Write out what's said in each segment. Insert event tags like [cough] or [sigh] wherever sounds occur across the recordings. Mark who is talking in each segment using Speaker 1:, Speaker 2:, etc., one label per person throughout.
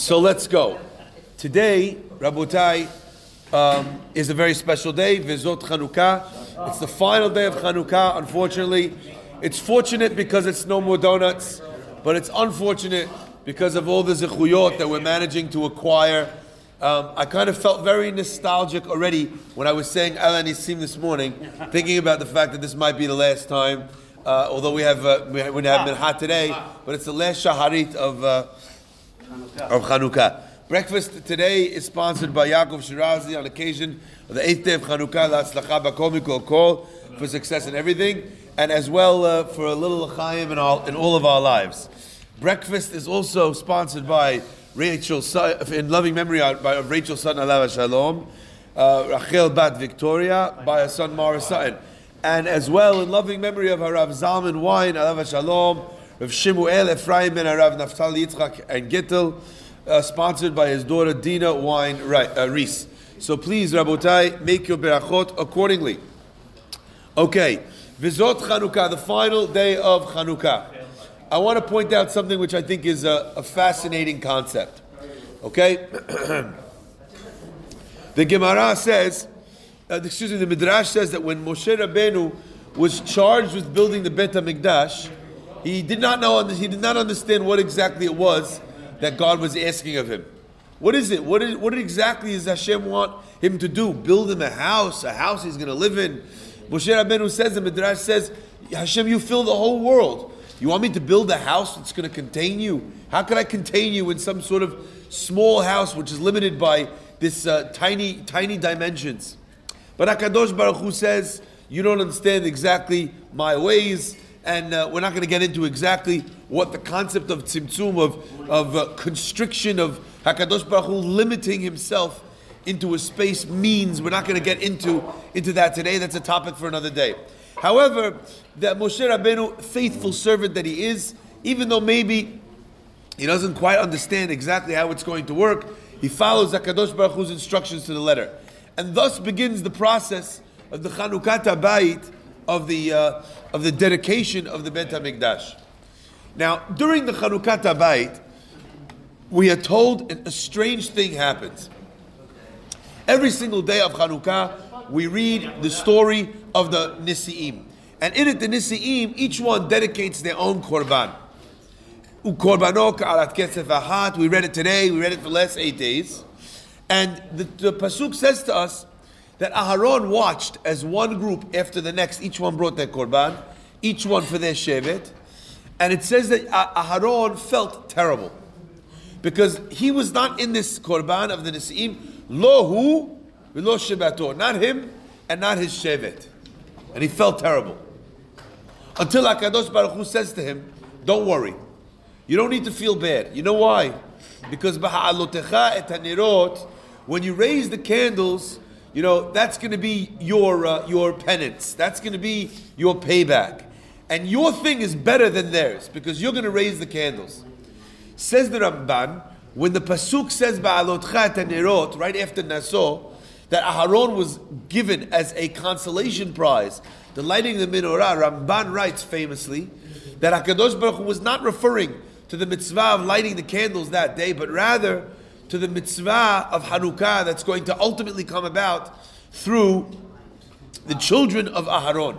Speaker 1: So let's go. Today, Rabotai, um, is a very special day, Vizot Chanukah. It's the final day of Chanukah, unfortunately. It's fortunate because it's no more donuts, but it's unfortunate because of all the zechuyot that we're managing to acquire. Um, I kind of felt very nostalgic already when I was saying Al Nisim this morning, thinking about the fact that this might be the last time. Uh, although we have uh, we have been hot today, but it's the last shaharit of uh, of Chanukah. Breakfast today is sponsored by Yaakov Shirazi on occasion of the eighth day of Chanukah, La'atzlacha Bakol Mikol Kol, for success in everything, and as well uh, for a little l'chaim in all in all of our lives. Breakfast is also sponsored by Rachel in loving memory by of Rachel Sutton Alav Shalom, uh, Rachel Bat Victoria by her son Morris Sutton and as well in loving memory of Harav Zalman Wine, Alav Shalom, of Shimuel Ephraim ben Harav Naftali Yitzchak and Gittel, uh, sponsored by his daughter Dina Wine uh, Reese. So please, Rabotai, make your berachot accordingly. Okay, Vizot Chanukah, the final day of Chanukah. I want to point out something which I think is a, a fascinating concept. Okay? [clears throat] the Gemara says uh, excuse me, the Midrash says that when Moshe Rabbeinu was charged with building the Bet HaMikdash, he did not know, he did not understand what exactly it was that God was asking of him. What is it? What, is, what exactly does Hashem want him to do? Build him a house, a house he's going to live in. Moshe Rabbeinu says, the Midrash says, Hashem, you fill the whole world. You want me to build a house that's going to contain you? How can I contain you in some sort of small house which is limited by this uh, tiny, tiny dimensions? But Hakadosh Baruch Hu says, "You don't understand exactly my ways." And uh, we're not going to get into exactly what the concept of tzimtzum, of, of uh, constriction, of Hakadosh Baruch Hu limiting himself into a space means. We're not going to get into into that today. That's a topic for another day. However, that Moshe Rabbeinu, faithful servant that he is, even though maybe he doesn't quite understand exactly how it's going to work, he follows Hakadosh Baruch Hu's instructions to the letter and thus begins the process of the Chanukat Bayit of the uh, of the dedication of the Bet Hamikdash. Now, during the Chanukat Bayit, we are told a strange thing happens. Every single day of Chanukah, we read the story of the Nisi'im. And in it, the Nisi'im, each one dedicates their own korban. We read it today, we read it for the last eight days. And the, the Pasuk says to us that Aharon watched as one group after the next, each one brought their korban, each one for their shevet. And it says that Aharon felt terrible. Because he was not in this korban of the Nisi'im, lohu v'lo shebator, not him and not his shevet. And he felt terrible. Until HaKadosh Baruch Hu says to him, don't worry. You don't need to feel bad. You know why? Because b'ha'alotecha et when you raise the candles, you know that's going to be your uh, your penance. That's going to be your payback, and your thing is better than theirs because you're going to raise the candles. Says the Ramban when the pasuk says ba'alotcha nerot right after Naso that Aharon was given as a consolation prize, the lighting the menorah. Ramban writes famously that Hakadosh Baruch Hu was not referring to the mitzvah of lighting the candles that day, but rather to the mitzvah of Hanukkah that's going to ultimately come about through the children of Aharon.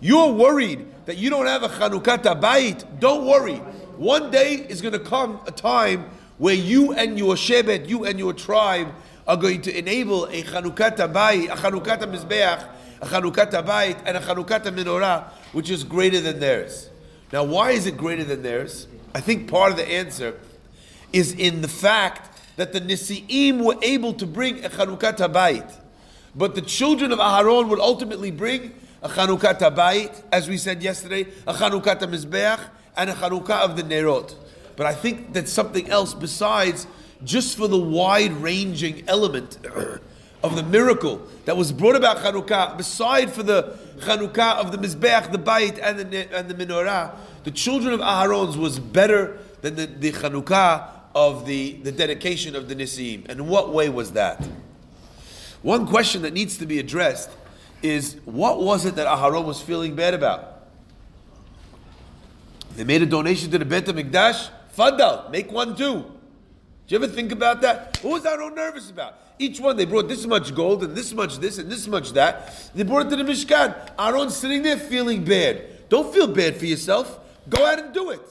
Speaker 1: You're worried that you don't have a Hanukkah tabayit. Don't worry. One day is going to come a time where you and your shevet, you and your tribe, are going to enable a Hanukkah tabayit, a Hanukkah mizbeach, a Hanukkah tabayit, and a Hanukkah menorah, which is greater than theirs. Now, why is it greater than theirs? I think part of the answer is in the fact that the Nisi'im were able to bring a Chanukat Habayit. But the children of Aharon would ultimately bring a Chanukat Habayit, as we said yesterday, a Chanukat Mizbeach, and a Chanukah of the Nerot. But I think that's something else besides just for the wide ranging element [clears throat] of the miracle that was brought about Chanukah, beside for the Chanukah of the Mizbeach, the Bayit, and the, and the Menorah, the children of Aharon's was better than the, the Chanukah of the, the dedication of the Nisi'im. And what way was that? One question that needs to be addressed is what was it that Aharon was feeling bad about? They made a donation to the Bet HaMikdash. Fadal, make one too. Do you ever think about that? What was Aaron nervous about? Each one, they brought this much gold and this much this and this much that. They brought it to the Mishkan. Aaron's sitting there feeling bad. Don't feel bad for yourself. Go out and do it.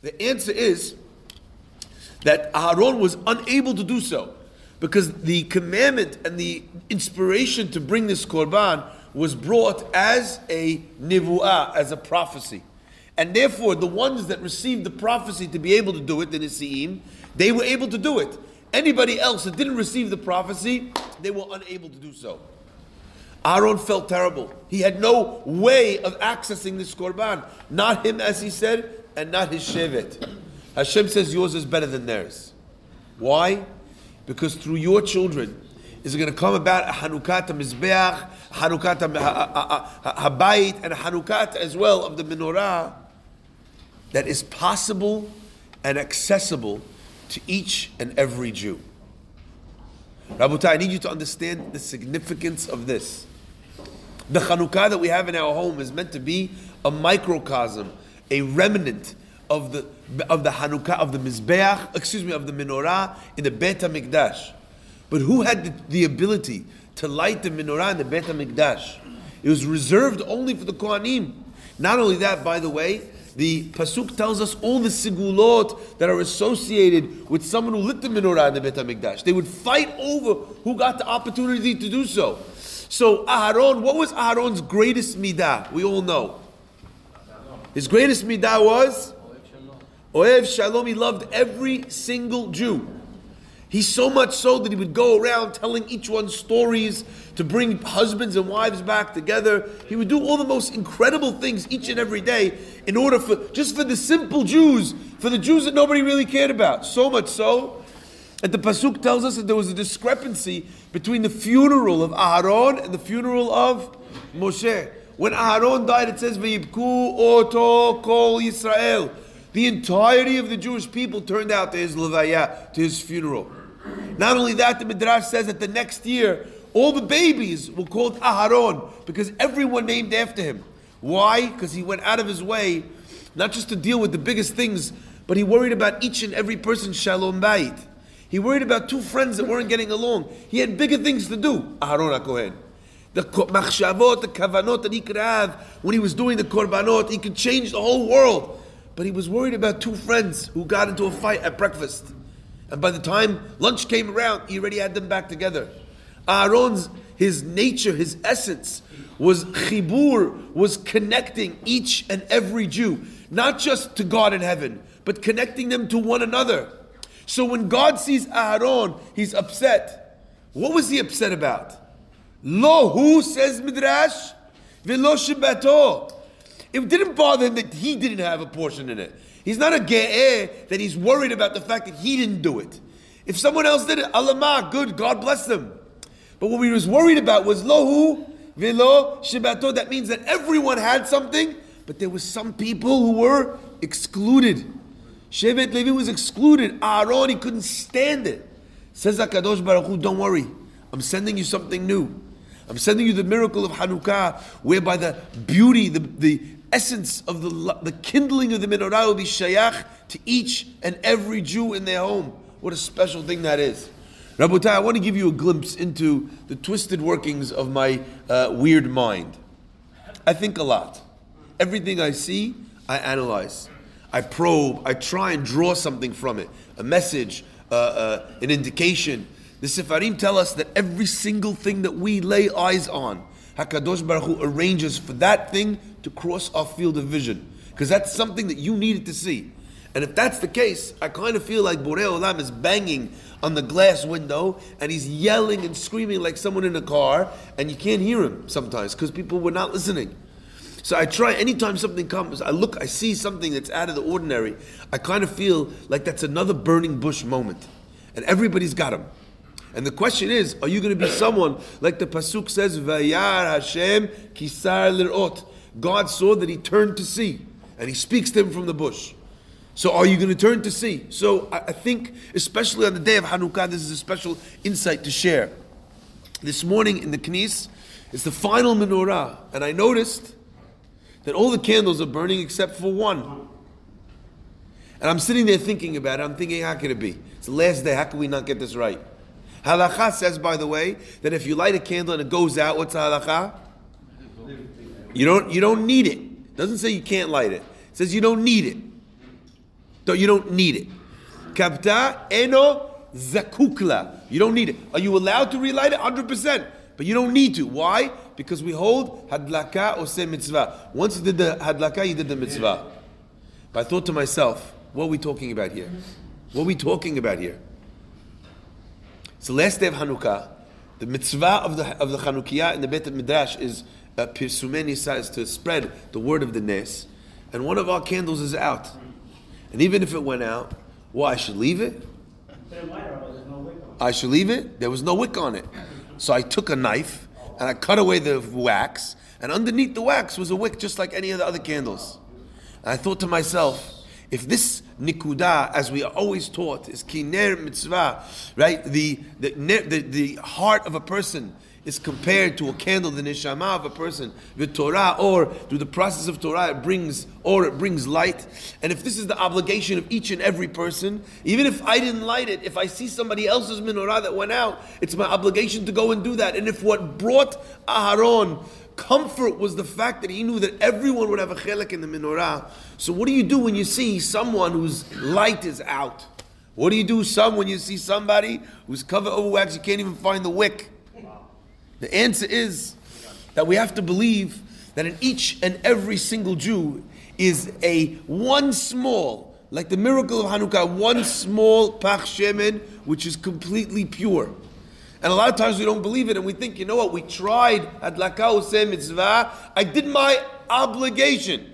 Speaker 1: The answer is that Aaron was unable to do so because the commandment and the inspiration to bring this korban was brought as a nivu'ah, as a prophecy. And therefore, the ones that received the prophecy to be able to do it, the Nisi'im, they were able to do it. Anybody else that didn't receive the prophecy, they were unable to do so. Aaron felt terrible. He had no way of accessing this korban. Not him, as he said, and not his shevet. Hashem says yours is better than theirs. Why? Because through your children is going to come about a Hanukkah Mizbeach, Hanukkah Habayit, and a Hanukkah as well of the menorah that is possible and accessible to each and every Jew. Rabotai, I need you to understand the significance of this. The Chanukah that we have in our home is meant to be a microcosm, a remnant of the of the Hanukkah of the Mizbeach, excuse me, of the menorah in the Beit Hamikdash. But who had the, the, ability to light the menorah in the Beit Hamikdash? It was reserved only for the Kohanim. Not only that, by the way, the pasuk tells us all the segulot that are associated with someone who lit the menorah in the Beit Hamikdash. They would fight over who got the opportunity to do so. So Aharon, what was Aharon's greatest midah? We all know. His greatest midah was Ohev Shalom. He loved every single Jew. He so much so that he would go around telling each one stories to bring husbands and wives back together. He would do all the most incredible things each and every day in order for just for the simple Jews, for the Jews that nobody really cared about. So much so that the pasuk tells us that there was a discrepancy between the funeral of Aaron and the funeral of Moshe. When Aaron died, it says Vayibku Oto Kol Yisrael. The entirety of the Jewish people turned out to his levaya, to his funeral. Not only that, the Midrash says that the next year, all the babies were called Aharon because everyone named after him. Why? Because he went out of his way not just to deal with the biggest things, but he worried about each and every person's shalom bayit. He worried about two friends that weren't getting along. He had bigger things to do, Aharon HaKohen. The machshavot, the kavanot that he could have when he was doing the korbanot, he could change the whole world. But he was worried about two friends who got into a fight at breakfast. And by the time lunch came around, he already had them back together. Aaron's, his nature, his essence, was chibur, was connecting each and every Jew, not just to God in heaven, but connecting them to one another. So when God sees Aaron, he's upset. What was he upset about? Lo who says Midrash, velo shibato. It didn't bother him that he didn't have a portion in it. He's not a ge'eh that he's worried about the fact that he didn't do it. If someone else did it, alama, good, God bless them. But what he was worried about was lohu, velo, shibato. That means that everyone had something, but there was some people who were excluded. Shevet Levi was excluded. Aaron, he couldn't stand it. Says HaKadosh Baruch Hu, don't worry. I'm sending you something new. I'm sending you the miracle of Hanukkah, whereby the beauty, the, the essence of the, the kindling of the menorah will be shayach to each and every Jew in their home. What a special thing that is. Rabotai, I want to give you a glimpse into the twisted workings of my uh, weird mind. I think a lot. Everything I see, I analyze. I probe. I try and draw something from it a message, uh, uh, an indication. The Sefarim tell us that every single thing that we lay eyes on, Hakadosh Baruch Hu arranges for that thing to cross our field of vision. Because that's something that you needed to see. And if that's the case, I kind of feel like Borei Olam is banging on the glass window and he's yelling and screaming like someone in a car, and you can't hear him sometimes because people were not listening. So I try anytime something comes, I look, I see something that's out of the ordinary, I kind of feel like that's another burning bush moment. And everybody's got them. And the question is, are you going to be someone like the pasuk says, "Vayar Hashem kisar lirot"? God saw that he turned to see, and he speaks to him from the bush. So are you going to turn to see? So I, think, especially on the day of Hanukkah, this is a special insight to share. This morning in the Knis, it's the final menorah, and I noticed that all the candles are burning except for one. And I'm sitting there thinking about it. I'm thinking, how could it be? It's the last day. How can we not get this right? Halacha says, by the way, that if you light a candle and it goes out, what's halacha? You don't, you don't need it. It doesn't say you can't light it. It says you don't need it. So you don't need it. Kapta eno zakukla. You don't need it. Are you allowed to relight it? 100%. But you don't need to. Why? Because we hold hadlaka ose mitzvah. Once you did the hadlaka, you did the mitzvah. But I thought to myself, what are we talking about here? What are we talking about here? It's the last day of Hanukkah. The mitzvah of the of the Chanukiah in the Beit Midrash is uh, pirsumeni says to spread the word of the Nes, and one of our candles is out. And even if it went out, well, I should leave it. I should leave it. There was no wick on it, so I took a knife and I cut away the wax, and underneath the wax was a wick just like any of the other candles. And I thought to myself, if this nikuda, as we are always taught, is kiner mitzvah, right? The, the, the, the heart of a person is compared to a candle, the neshama of a person, the Torah, or through the process of Torah, it brings, or it brings light. And if this is the obligation of each and every person, even if I didn't light it, if I see somebody else's menorah that went out, it's my obligation to go and do that. And if what brought Aharon comfort was the fact that he knew that everyone would have a chelik in the menorah. So what do you do when you see someone whose light is out? What do you do some when you see somebody who's covered over wax, you can't even find the wick? The answer is that we have to believe that in each and every single Jew is a one small, like the miracle of Hanukkah, one small pach shemen, which is completely pure. And a lot of times we don't believe it and we think, you know what, we tried Adlaka Mitzvah, I did my obligation.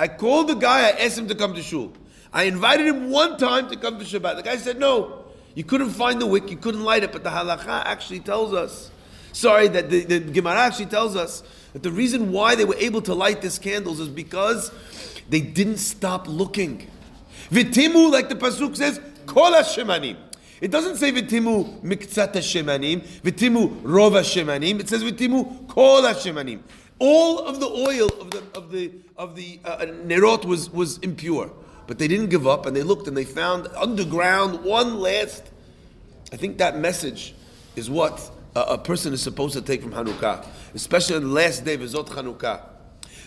Speaker 1: I called the guy, I asked him to come to Shul. I invited him one time to come to Shabbat. The guy said, no, you couldn't find the wick, you couldn't light it, but the halakha actually tells us, sorry, that the, the Gemara actually tells us that the reason why they were able to light these candles is because they didn't stop looking. Vitimu, like the Pasuk says, Kol Shemanim. It doesn't say vitimu miktzat shemanim, vitimu rova shemanim. It says vitimu kol shemanim. All of the oil of the of the of the uh, nerot was was impure, but they didn't give up, and they looked and they found underground one last. I think that message is what a, person is supposed to take from Hanukkah, especially on the last day of Zot Hanukkah.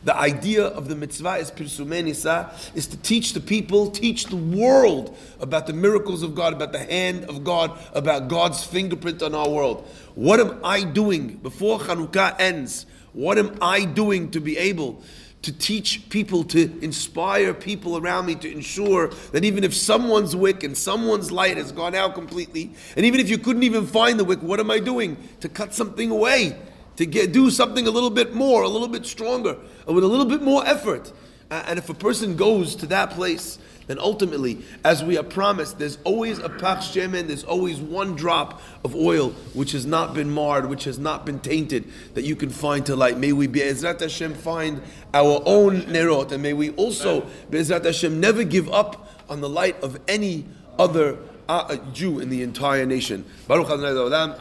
Speaker 1: The idea of the mitzvah is pirsumei nisa, is to teach the people, teach the world about the miracles of God, about the hand of God, about God's fingerprint on our world. What am I doing before Hanukkah ends? What am I doing to be able to teach people, to inspire people around me, to ensure that even if someone's wick and someone's light has gone out completely, and even if you couldn't even find the wick, what am I doing? To cut something away to get, do something a little bit more, a little bit stronger, with a little bit more effort. Uh, and if a person goes to that place, then ultimately, as we are promised, there's always a pach shemen, there's always one drop of oil which has not been marred, which has not been tainted, that you can find to light. May we, be Be'ezrat Hashem, find our own nerot, and may we also, be Be'ezrat Hashem, never give up on the light of any other uh, Jew in the entire nation. Baruch Adonai